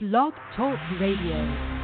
Blog Talk Radio.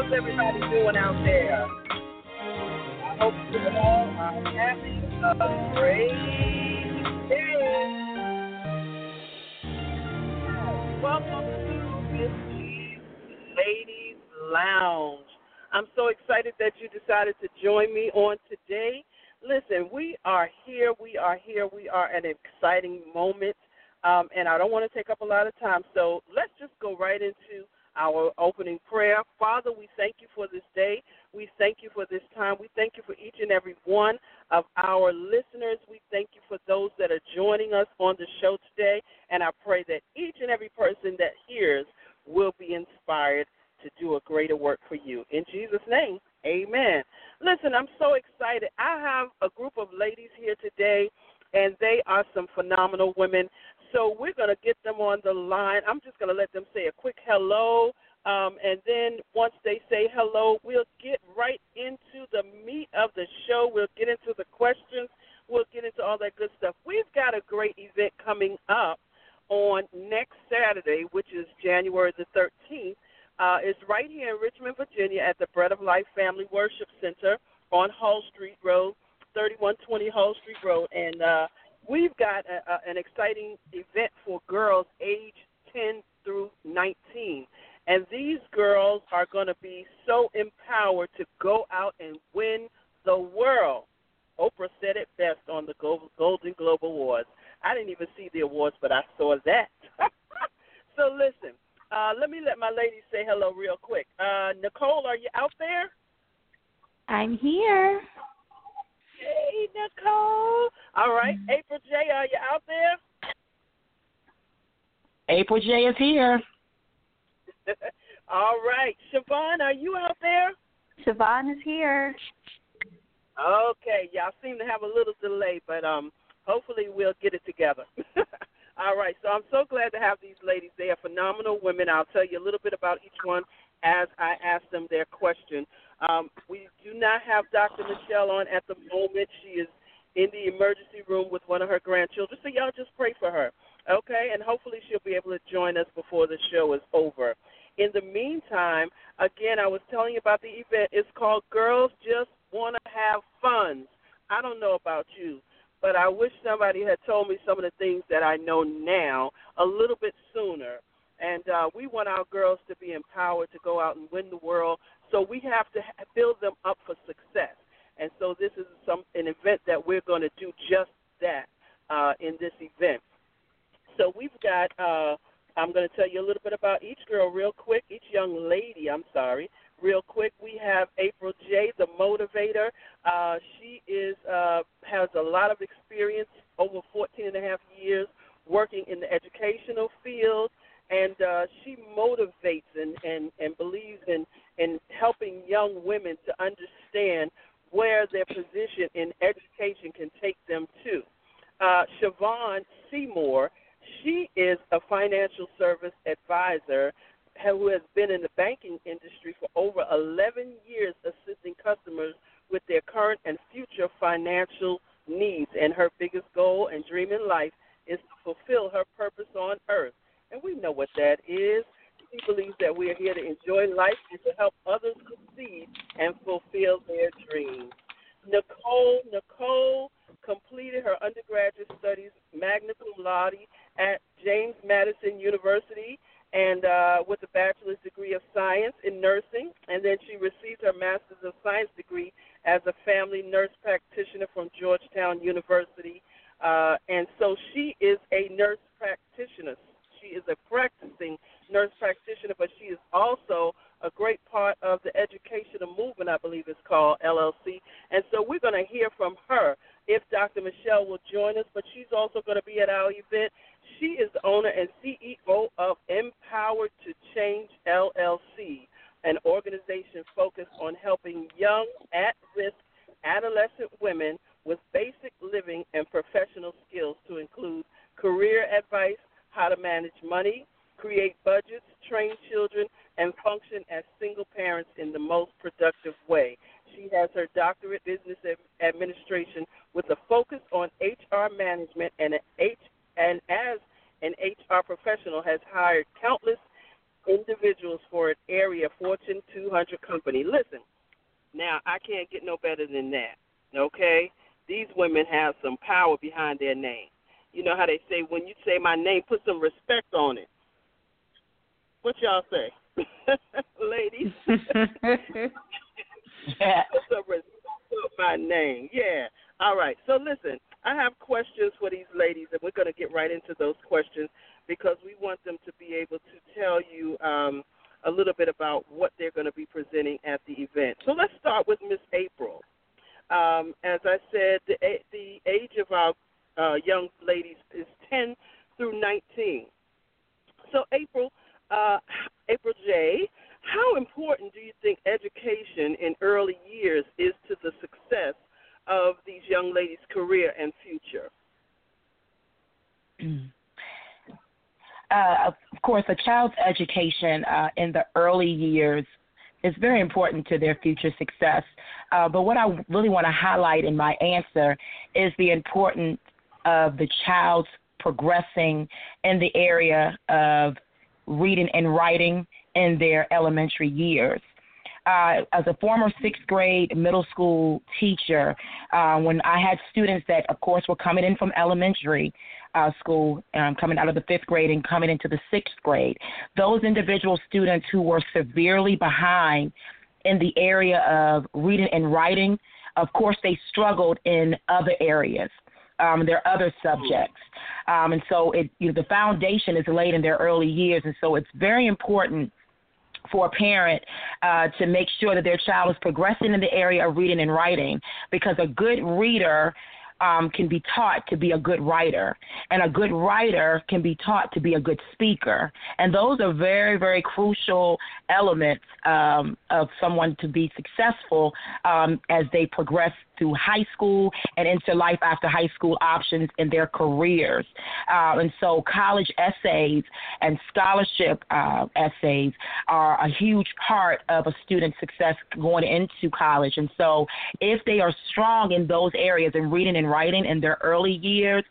How's everybody doing out there? I hope you all are having a great day. Welcome to Miss Ladies Lounge. I'm so excited that you decided to join me on today. Listen, we are here, we are here, we are at an exciting moment, um, and I don't want to take up a lot of time, so let's just go right into our opening prayer. Father, we thank you for this day. We thank you for this time. We thank you for each and every one of our listeners. We thank you for those that are joining us on the show today. And I pray that each and every person that hears will be inspired to do a greater work for you. In Jesus' name, amen. Listen, I'm so excited. I have a group of ladies here today, and they are some phenomenal women. So we're going to get them on the line. I'm just going to let them say a quick hello. Um, and then once they say hello, we'll get right into the meat of the show. We'll get into the questions. We'll get into all that good stuff. We've got a great event coming up on next Saturday, which is January the 13th. Uh, it's right here in Richmond, Virginia, at the Bread of Life Family Worship Center on Hull Street Road, 3120 Hull Street Road. And uh, we've got a, a, an exciting event for girls age 10 through 19. And these girls are going to be so empowered to go out and win the world. Oprah said it best on the Golden Globe Awards. I didn't even see the awards, but I saw that. so listen, uh, let me let my ladies say hello real quick. Uh, Nicole, are you out there? I'm here. April J is here. All right. Shavonne, are you out there? Shavonne is here. Okay. Y'all seem to have a little delay, but um, hopefully we'll get it together. All right. So I'm so glad to have these ladies. They are phenomenal women. I'll tell you a little bit about each one as I ask them their question. Um, we do not have Dr. Michelle on at the moment. She is in the emergency room with one of her grandchildren. So y'all just pray for her, okay? And hopefully she'll be able to join us before the show is over. In the meantime, again, I was telling you about the event. It's called Girls Just Want to Have Fun. I don't know about you, but I wish somebody had told me some of the things that I know now a little bit sooner. And uh, we want our girls to be empowered to go out and win the world. So we have to build them up for success. And so this is some an event that we're going to do just that uh, in this event. So we've got. Uh, I'm going to tell you a little bit about each girl real quick. Each young lady, I'm sorry, real quick. We have April J, the motivator. Uh, she is uh, has a lot of experience, over 14 and a half years working in the educational field, and uh, she motivates and, and, and believes in, in helping young women to understand where their position in education can take them to. Uh, Shavonne Seymour, she is a financial service advisor who has been in the banking industry for over 11 years assisting customers with their current and future financial needs. And her biggest goal and dream in life is to fulfill her purpose on earth. And we know what that is. She believes that we are here to enjoy life and to help others succeed and fulfill their dreams. Nicole, Nicole completed her undergraduate studies magna cum laude at James Madison University and uh, with a bachelor's degree of science in nursing, and then she received her master's of science degree as a family nurse practitioner from Georgetown University. Uh, and so she is a nurse practitioner. She is a practicing nurse practitioner, but she is also a great part of the educational movement, I believe it's called LLC. And so we're going to hear from her if Dr. Michelle will join us, but she's also going to be at our event. She is the owner and CEO of Empowered to Change LLC, an organization focused on helping young, at risk adolescent women with basic living and professional skills to include career advice, how to manage money, create budgets, train children, and function as single parents in the most productive way. She has her doctorate in business administration with a focus on HR management and an H and as an HR professional has hired countless individuals for an area Fortune 200 company. Listen, now I can't get no better than that. Okay, these women have some power behind their name. You know how they say when you say my name, put some respect on it. What y'all say? ladies. so my name. Yeah. All right. So listen, I have questions for these ladies, and we're going to get right into those questions because we want them to be able to tell you um, a little bit about what they're going to be presenting at the event. So let's start with Miss April. Um, as I said, the, the age of our uh, young ladies is 10 through 19. So, April, uh, April J., how important do you think education in early years is to the success of these young ladies' career and future? Uh, of course, a child's education uh, in the early years is very important to their future success. Uh, but what I really want to highlight in my answer is the importance of the child's progressing in the area of reading and writing in their elementary years. Uh, as a former sixth grade middle school teacher, uh, when I had students that, of course, were coming in from elementary uh, school, um, coming out of the fifth grade and coming into the sixth grade, those individual students who were severely behind in the area of reading and writing, of course, they struggled in other areas um, their other subjects. Um, and so it, you know, the foundation is laid in their early years. And so it's very important for a parent uh, to make sure that their child is progressing in the area of reading and writing because a good reader um, can be taught to be a good writer, and a good writer can be taught to be a good speaker. And those are very, very crucial elements um, of someone to be successful um, as they progress through high school and into life after high school options in their careers. Uh, and so, college essays and scholarship uh, essays are a huge part of a student's success going into college. And so, if they are strong in those areas in reading and writing in their early years,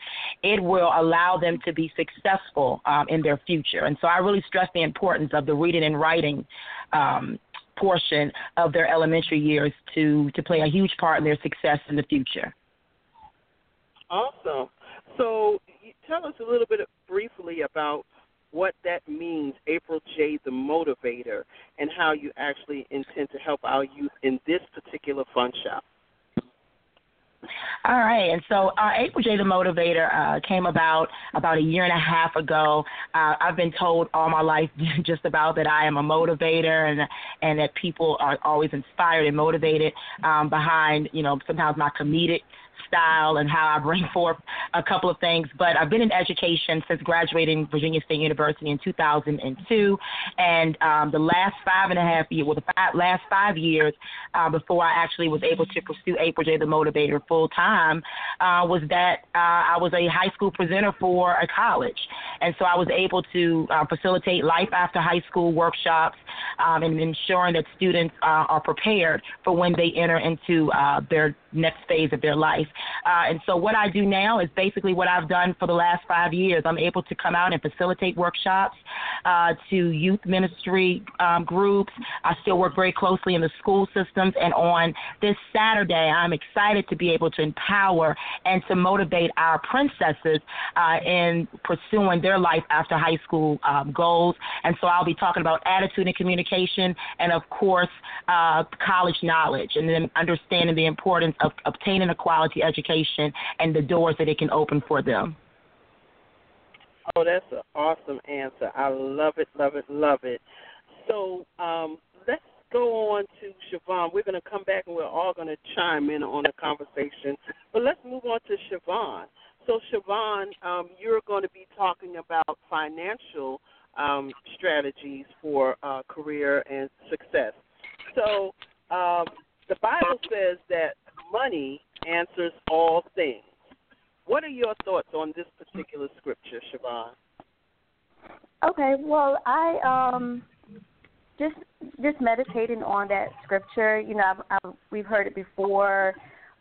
it will allow them to be successful um, in their future. And so, I really stress the importance of the reading and writing. Um, portion of their elementary years to to play a huge part in their success in the future. Awesome. So, tell us a little bit briefly about what that means, April J, the motivator, and how you actually intend to help our youth in this particular fun shop. All right, and so uh, April J, the motivator, uh, came about about a year and a half ago. Uh, I've been told all my life just about that I am a motivator, and and that people are always inspired and motivated um, behind you know sometimes my comedic style and how I bring forth a couple of things. But I've been in education since graduating Virginia State University in 2002, and um, the last five and a half years, well, the five, last five years uh, before I actually was able to pursue April J. the Motivator full time, uh, was that uh, I was a high school presenter for a college, and so I was able to uh, facilitate life after high school workshops um, and ensuring that students uh, are prepared for when they enter into uh, their next phase of their life. Uh, and so what I do now is basically what I've done for the last five years. I'm able to come out and facilitate workshops uh, to youth ministry um, groups. I still work very closely in the school systems. And on this Saturday, I'm excited to be able to empower and to motivate our princesses uh, in pursuing their life after high school um, goals. And so I'll be talking about attitude and communication, and of course, uh, college knowledge, and then understanding the importance of obtaining a quality education and the doors that it can open for them. Oh, that's an awesome answer. I love it, love it, love it. So um, let's go on to Shavonne. We're going to come back and we're all going to chime in on the conversation. But let's move on to Shavonne. So, Shavonne, um, you're going to be talking about financial um, strategies for uh, career and success. So, um, the Bible says that money answers all things. What are your thoughts on this particular scripture, Shavonne? Okay, well, I um just just meditating on that scripture. You know, I've, I've, we've heard it before,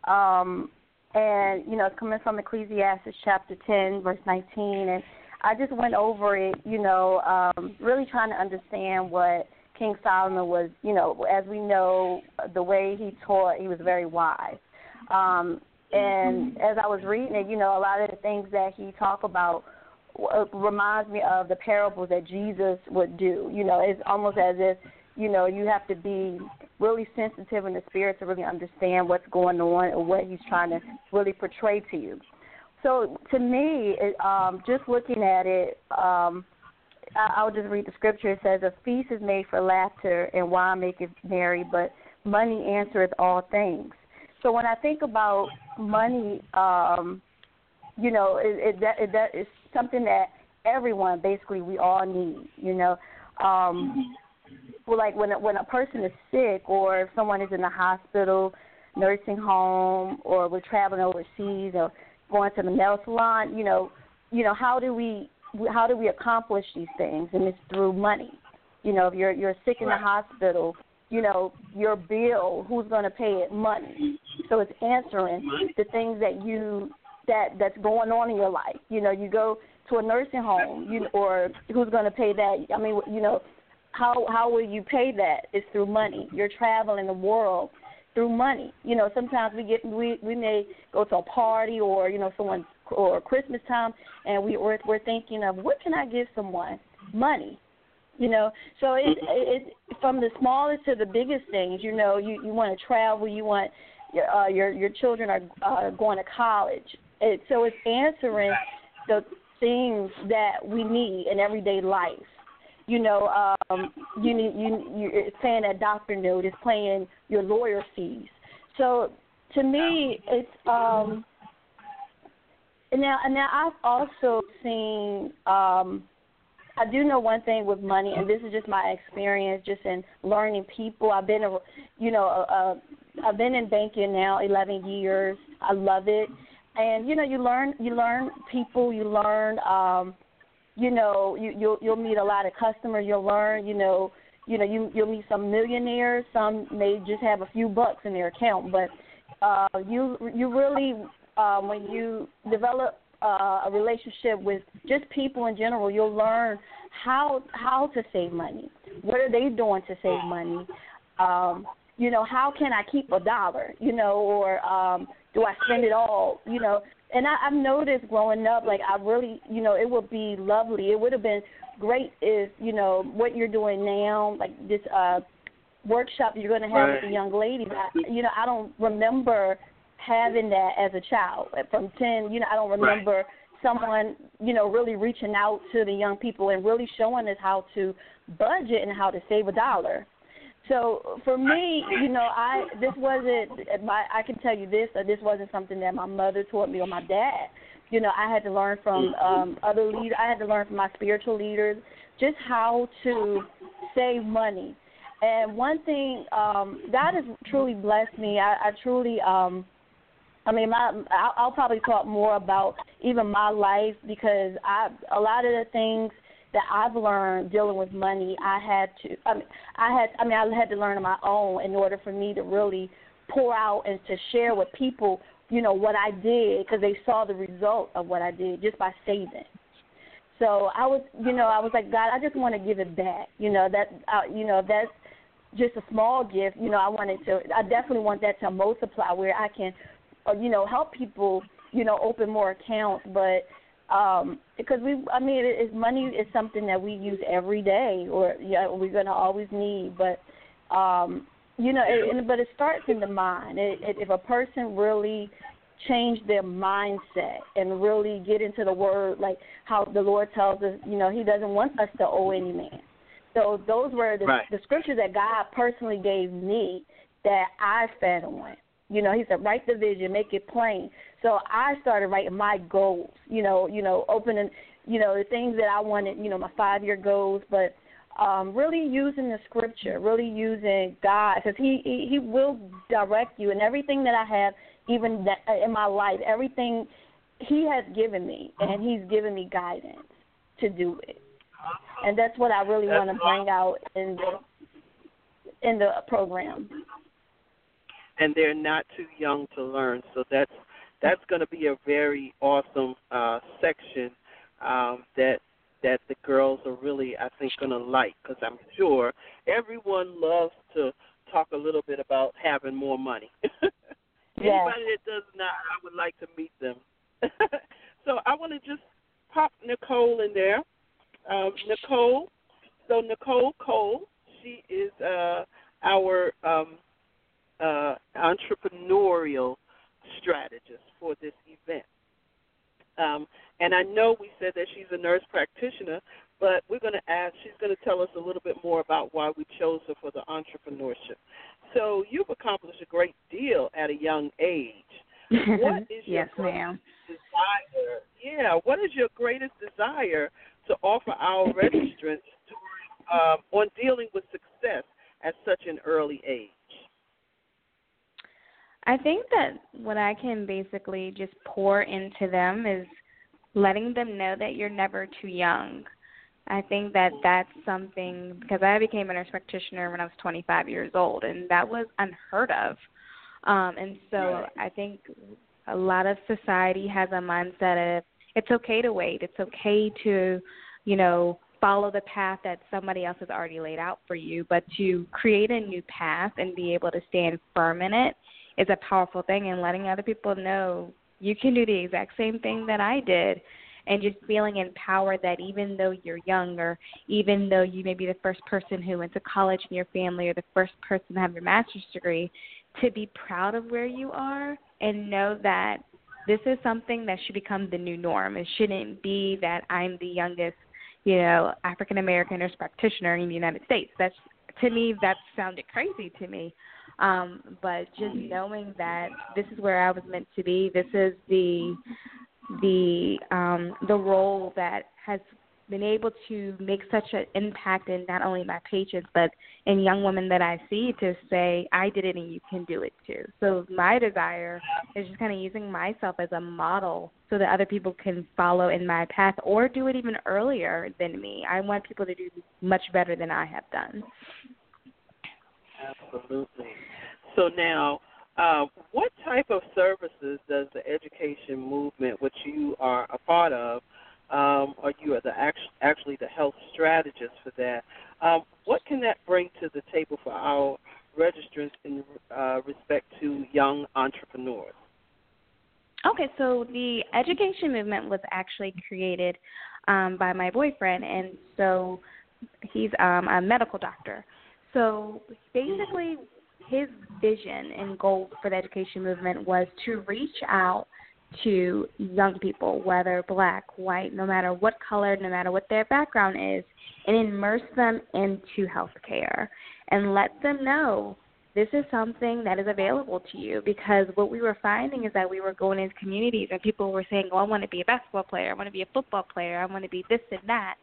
um, and you know, it's coming from Ecclesiastes chapter ten, verse nineteen, and I just went over it. You know, um, really trying to understand what King Solomon was. You know, as we know, the way he taught, he was very wise. Um, and as I was reading it, you know, a lot of the things that he talked about uh, reminds me of the parables that Jesus would do. You know, it's almost as if you know you have to be really sensitive in the spirit to really understand what's going on and what he's trying to really portray to you. So to me, it, um, just looking at it, um, I'll just read the scripture. It says, "A feast is made for laughter, and wine maketh merry, but money answereth all things." So when I think about money, um, you know, it, it, that, it, that is something that everyone basically we all need. You know, um, well, like when when a person is sick or if someone is in the hospital, nursing home, or we're traveling overseas or going to the nail salon. You know, you know how do we how do we accomplish these things? And it's through money. You know, if you're you're sick in the hospital, you know, your bill, who's going to pay it? Money. So it's answering the things that you that that's going on in your life. You know, you go to a nursing home, you or who's going to pay that? I mean, you know, how how will you pay that? It's through money. You're traveling the world through money. You know, sometimes we get we we may go to a party or you know someone or Christmas time, and we we're, we're thinking of what can I give someone? Money you know? So it it from the smallest to the biggest things you know you you want to travel you want your uh, your your children are uh, going to college. It, so it's answering the things that we need in everyday life. You know um you need you you it's paying that doctor note it's paying your lawyer fees. So to me it's um now and now I've also seen um I do know one thing with money, and this is just my experience, just in learning people. I've been, a, you know, a, a, I've been in banking now 11 years. I love it, and you know, you learn, you learn people, you learn, um, you know, you you'll you'll meet a lot of customers. You'll learn, you know, you know, you you'll meet some millionaires. Some may just have a few bucks in their account, but uh, you you really um, when you develop uh, a relationship with just people in general, you'll learn how how to save money. What are they doing to save money? Um, you know, how can I keep a dollar? You know, or um, do I spend it all? You know, and I, I've noticed growing up, like I really, you know, it would be lovely. It would have been great if you know what you're doing now, like this uh workshop you're going to have right. with the young ladies. I, you know, I don't remember having that as a child. From 10 you know i don't remember right. someone you know really reaching out to the young people and really showing us how to budget and how to save a dollar. So for me you know i this wasn't my i can tell you this this wasn't something that my mother taught me or my dad. You know i had to learn from um other leaders i had to learn from my spiritual leaders just how to save money. And one thing um god has truly blessed me. I i truly um I mean, my I'll, I'll probably talk more about even my life because I a lot of the things that I've learned dealing with money, I had to. I mean, I had. I mean, I had to learn on my own in order for me to really pour out and to share with people, you know, what I did because they saw the result of what I did just by saving. So I was, you know, I was like, God, I just want to give it back. You know that, uh, you know, that's just a small gift. You know, I wanted to. I definitely want that to multiply where I can, uh, you know, help people, you know, open more accounts. But um because we i mean it, it, money is something that we use every day or yeah we're going to always need but um you know it, and, but it starts in the mind it, it, if a person really change their mindset and really get into the word like how the lord tells us you know he doesn't want us to owe any man so those were the, right. the scriptures that god personally gave me that i fed on you know, he said, write the vision, make it plain. So I started writing my goals. You know, you know, opening, you know, the things that I wanted. You know, my five year goals, but um, really using the scripture, really using God, because he, he He will direct you, and everything that I have, even that, uh, in my life, everything He has given me, and He's given me guidance to do it, and that's what I really want to bring out in the in the program and they're not too young to learn. So that's that's going to be a very awesome uh, section um, that that the girls are really, I think, going to like because I'm sure everyone loves to talk a little bit about having more money. Anybody that does not, I would like to meet them. so I want to just pop Nicole in there. Um, Nicole, so Nicole Cole, she is uh, our um, uh, entrepreneurial strategist for this event. Um, and I know we said that she's a nurse practitioner, but we're going to ask, she's going to tell us a little bit more about why we chose her for the entrepreneurship. So you've accomplished a great deal at a young age. What is your yes, ma'am. desire? Yeah, what is your greatest desire to offer our registrants um, on dealing with success at such an early age? I think that what I can basically just pour into them is letting them know that you're never too young. I think that that's something because I became a nurse practitioner when I was 25 years old, and that was unheard of. Um, and so I think a lot of society has a mindset of it's okay to wait. It's okay to, you know, follow the path that somebody else has already laid out for you, but to create a new path and be able to stand firm in it is a powerful thing and letting other people know you can do the exact same thing that I did and just feeling empowered that even though you're young or even though you may be the first person who went to college in your family or the first person to have your master's degree, to be proud of where you are and know that this is something that should become the new norm. It shouldn't be that I'm the youngest, you know, African American nurse practitioner in the United States. That's to me that sounded crazy to me. Um, but just knowing that this is where I was meant to be, this is the the um, the role that has been able to make such an impact in not only my patients but in young women that I see to say I did it and you can do it too. So my desire is just kind of using myself as a model so that other people can follow in my path or do it even earlier than me. I want people to do much better than I have done. Absolutely. So now, uh, what type of services does the education movement, which you are a part of, um, or you are the actually the health strategist for that, um, what can that bring to the table for our registrants in uh, respect to young entrepreneurs? Okay, so the education movement was actually created um, by my boyfriend, and so he's um, a medical doctor. So basically, his vision and goal for the education movement was to reach out to young people, whether black, white, no matter what color, no matter what their background is, and immerse them into healthcare and let them know this is something that is available to you. Because what we were finding is that we were going into communities and people were saying, Oh, I want to be a basketball player, I want to be a football player, I want to be this and that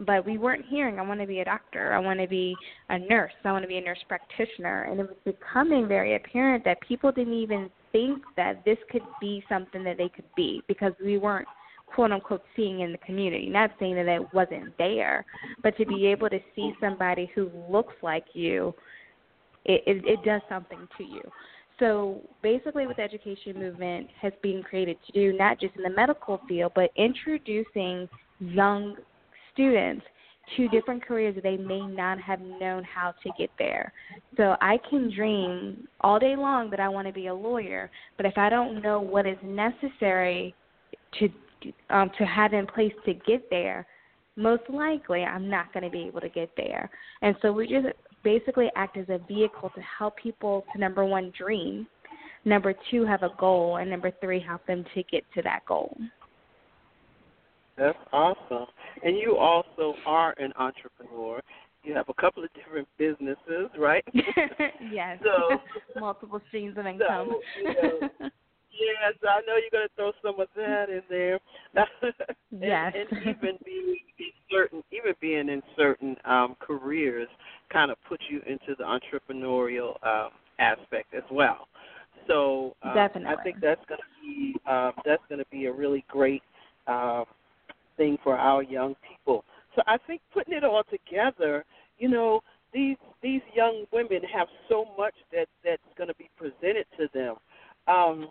but we weren't hearing I want to be a doctor, I want to be a nurse, I want to be a nurse practitioner, and it was becoming very apparent that people didn't even think that this could be something that they could be because we weren't quote unquote seeing in the community. Not saying that it wasn't there, but to be able to see somebody who looks like you, it it, it does something to you. So basically, what the education movement has been created to do, not just in the medical field, but introducing young students to different careers they may not have known how to get there. So I can dream all day long that I want to be a lawyer, but if I don't know what is necessary to um, to have in place to get there, most likely I'm not going to be able to get there. And so we just basically act as a vehicle to help people to number one dream, number two have a goal, and number three help them to get to that goal. That's awesome. And you also are an entrepreneur. You have a couple of different businesses, right? yes. So multiple streams of income. So, you know, yes, I know you're going to throw some of that in there. yes. and, and even being in certain, even being in certain um, careers, kind of put you into the entrepreneurial um, aspect as well. So um, Definitely. I think that's going to be um, that's going to be a really great um, thing for our young people. So I think putting it all together, you know, these these young women have so much that that's going to be presented to them. Um,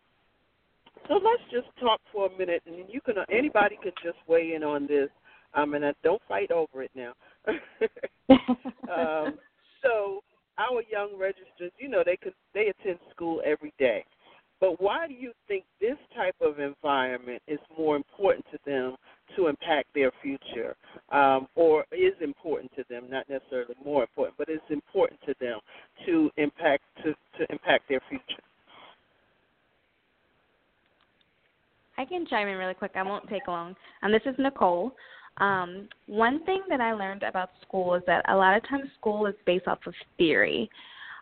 so let's just talk for a minute, and you can anybody could just weigh in on this. Um, and I don't fight over it now. um, so our young registrants, you know, they could they attend school every day. But why do you think this type of environment is more important to them to impact their future, um, or is important to them? Not necessarily more important, but it's important to them to impact to, to impact their future. I can chime in really quick. I won't take long. Um, this is Nicole. Um, one thing that I learned about school is that a lot of times school is based off of theory.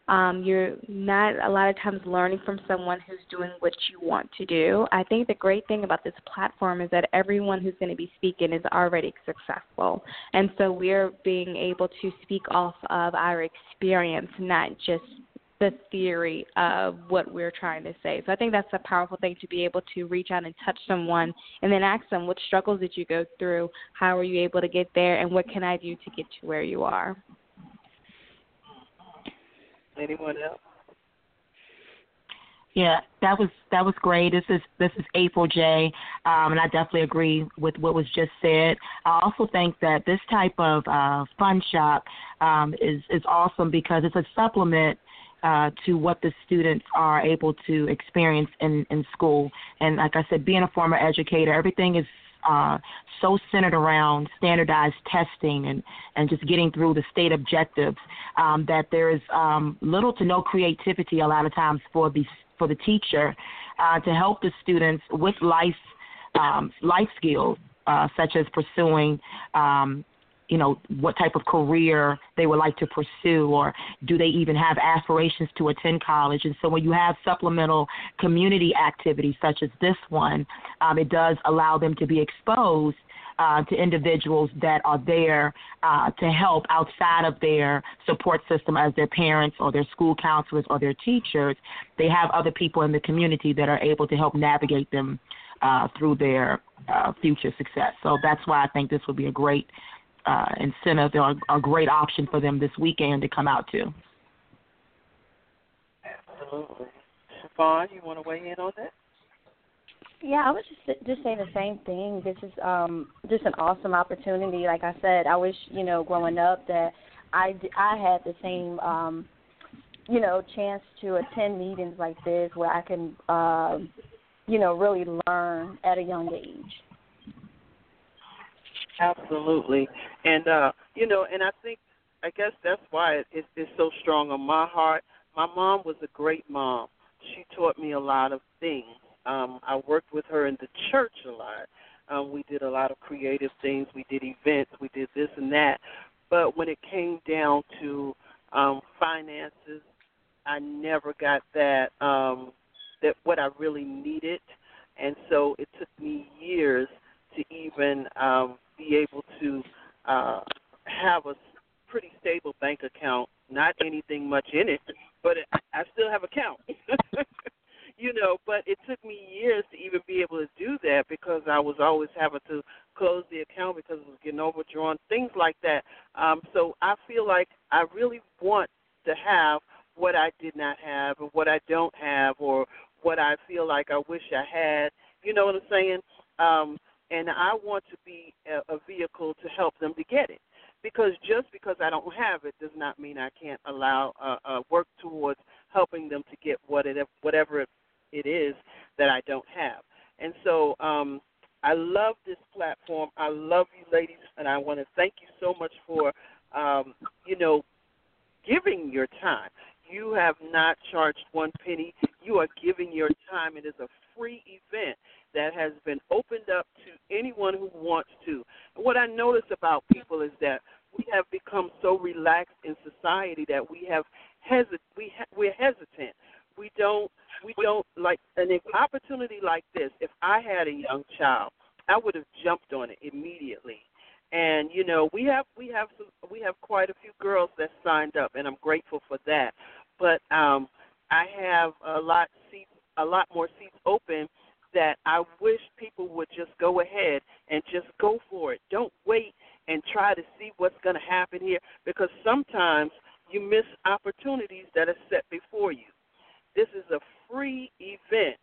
Um, you're not a lot of times learning from someone who's doing what you want to do. I think the great thing about this platform is that everyone who's going to be speaking is already successful. And so we're being able to speak off of our experience, not just the theory of what we're trying to say. So I think that's a powerful thing to be able to reach out and touch someone and then ask them what struggles did you go through, how were you able to get there, and what can I do to get to where you are. Anyone else? Yeah, that was that was great. This is this is April J, um, and I definitely agree with what was just said. I also think that this type of uh, fun shop um, is is awesome because it's a supplement uh, to what the students are able to experience in in school. And like I said, being a former educator, everything is uh, so centered around standardized testing and, and just getting through the state objectives um, that there is um, little to no creativity a lot of times for the for the teacher uh, to help the students with life um, life skills uh, such as pursuing um, you know what type of career they would like to pursue or do they even have aspirations to attend college and so when you have supplemental community activities such as this one um, it does allow them to be exposed uh, to individuals that are there uh, to help outside of their support system as their parents or their school counselors or their teachers. They have other people in the community that are able to help navigate them uh, through their uh, future success. So that's why I think this would be a great uh, incentive or a great option for them this weekend to come out to. Absolutely. Shavonne, you want to weigh in on that? Yeah, I was just just say the same thing. This is um just an awesome opportunity. Like I said, I wish you know growing up that I I had the same um you know chance to attend meetings like this where I can um you know really learn at a young age. Absolutely, and uh, you know, and I think I guess that's why it, it, it's so strong on my heart. My mom was a great mom. She taught me a lot of things. Um, I worked with her in the church a lot. Um, we did a lot of creative things. We did events. We did this and that. But when it came down to um, finances, I never got that um, that what I really needed, and so it took me years to even um, be able to uh, have a pretty stable bank account. Not anything much in it, but it, I still have account. you know, but it took me years to even be able to do that because I was always having to close the account because it was getting overdrawn, things like that. Um, so I feel like I really want to have what I did not have or what I don't have or what I feel like I wish I had. You know what I'm saying? Um, and I want to be a, a vehicle to help them to get it. Because just because I don't have it does not mean I can't allow uh, uh, work towards helping them to get what it whatever it, is that I don't have. And so um, I love this platform. I love you, ladies, and I want to thank you so much for um, you know giving your time. You have not charged one penny. You are giving your time. It is a free event that has been opened up to anyone who wants to. what I notice about people is that we have become so relaxed in society that we have hesit we ha- we're hesitant. We don't we don't like an opportunity like this. If I had a young child, I would have jumped on it immediately. And you know, we have we have some, we have quite a few girls that signed up, and I'm grateful for that. But um, I have a lot seats a lot more seats open that I wish people would just go ahead and just go for it. Don't wait and try to see what's going to happen here because sometimes you miss opportunities that are set before you. This is a free event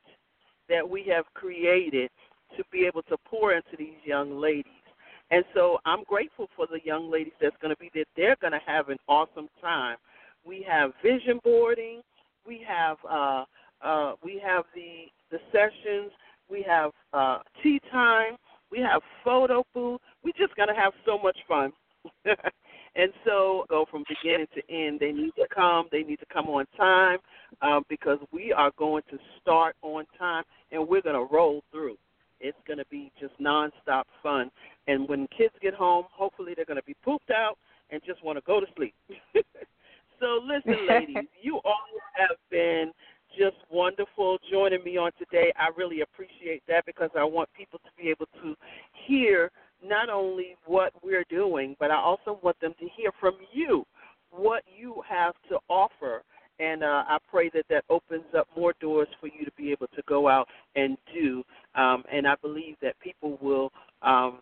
that we have created to be able to pour into these young ladies. And so I'm grateful for the young ladies that's going to be there. They're going to have an awesome time. We have vision boarding. We have uh, uh, we have the the sessions. We have uh, tea time. We have photo booth. We're just gonna have so much fun. and so go from beginning to end. They need to come. They need to come on time um, because we are going to start on time and we're gonna roll through. It's gonna be just nonstop fun. And when kids get home, hopefully they're gonna be pooped out and just want to go to sleep. so listen, ladies, you all have been just me on today. I really appreciate that because I want people to be able to hear not only what we're doing, but I also want them to hear from you what you have to offer. And uh, I pray that that opens up more doors for you to be able to go out and do. Um, and I believe that people will, um,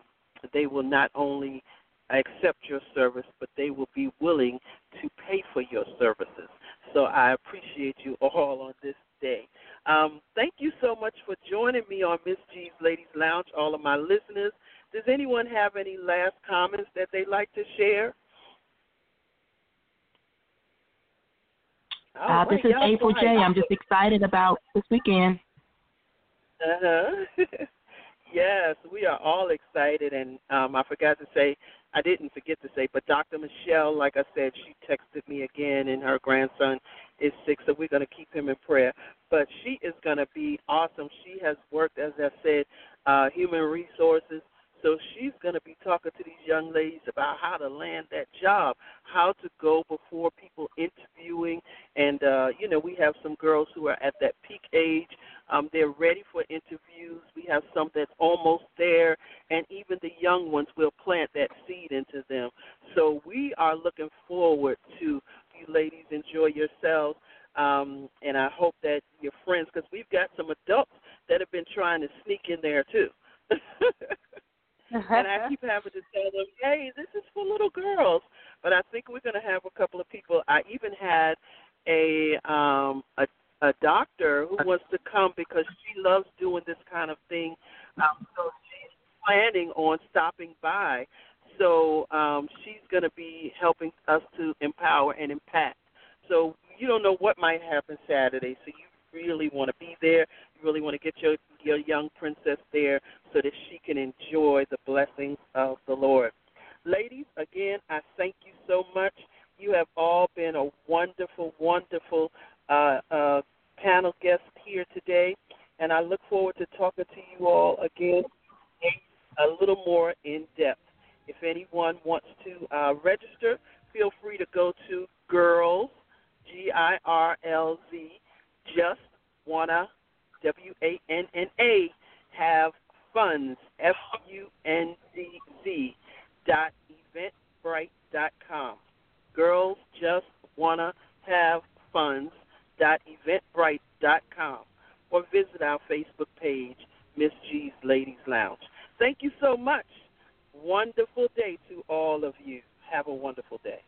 they will not only accept your service, but they will be willing to pay for your services. So I appreciate you all on this day. Um, thank you so much for joining me on Miss G's Ladies Lounge, all of my listeners. Does anyone have any last comments that they'd like to share? Uh, this is April J. I'm just excited about this weekend. Uh huh. yes, we are all excited, and um, I forgot to say I didn't forget to say, but Dr. Michelle, like I said, she texted me again, and her grandson is sick, so we're going to keep him in prayer. But she is going to be awesome. She has worked, as I said, uh, human resources. So she's going to be talking to these young ladies about how to land that job, how to go before people interviewing, and uh, you know we have some girls who are at that peak age. Um, they're ready for interviews. We have some that's almost there, and even the young ones will plant that seed into them. So we are looking forward to you ladies enjoy yourselves. Um, and I hope that your friends, because we've got some adults that have been trying to sneak in there too. and I keep having to tell them, "Hey, this is for little girls." But I think we're going to have a couple of people. I even had a um a a doctor who wants to come because she loves doing this kind of thing. Um, so she's planning on stopping by. So um, she's going to be helping us to empower and impact. So you don't know what might happen Saturday. So you really want to be there. You really want to get your your young princess there so that she can enjoy the blessings of the Lord. Ladies, again, I thank you so much. You have all been a wonderful, wonderful uh, uh, panel guest here today, and I look forward to talking to you all again a little more in depth. If anyone wants to uh, register, feel free to go to girls, G I R L Z, just wanna, W A N N A, have funds, F U N D Z, dot eventbrite dot com. Girls just wanna have funds, dot eventbrite dot com. Or visit our Facebook page, Miss G's Ladies Lounge. Thank you so much wonderful day to all of you. Have a wonderful day.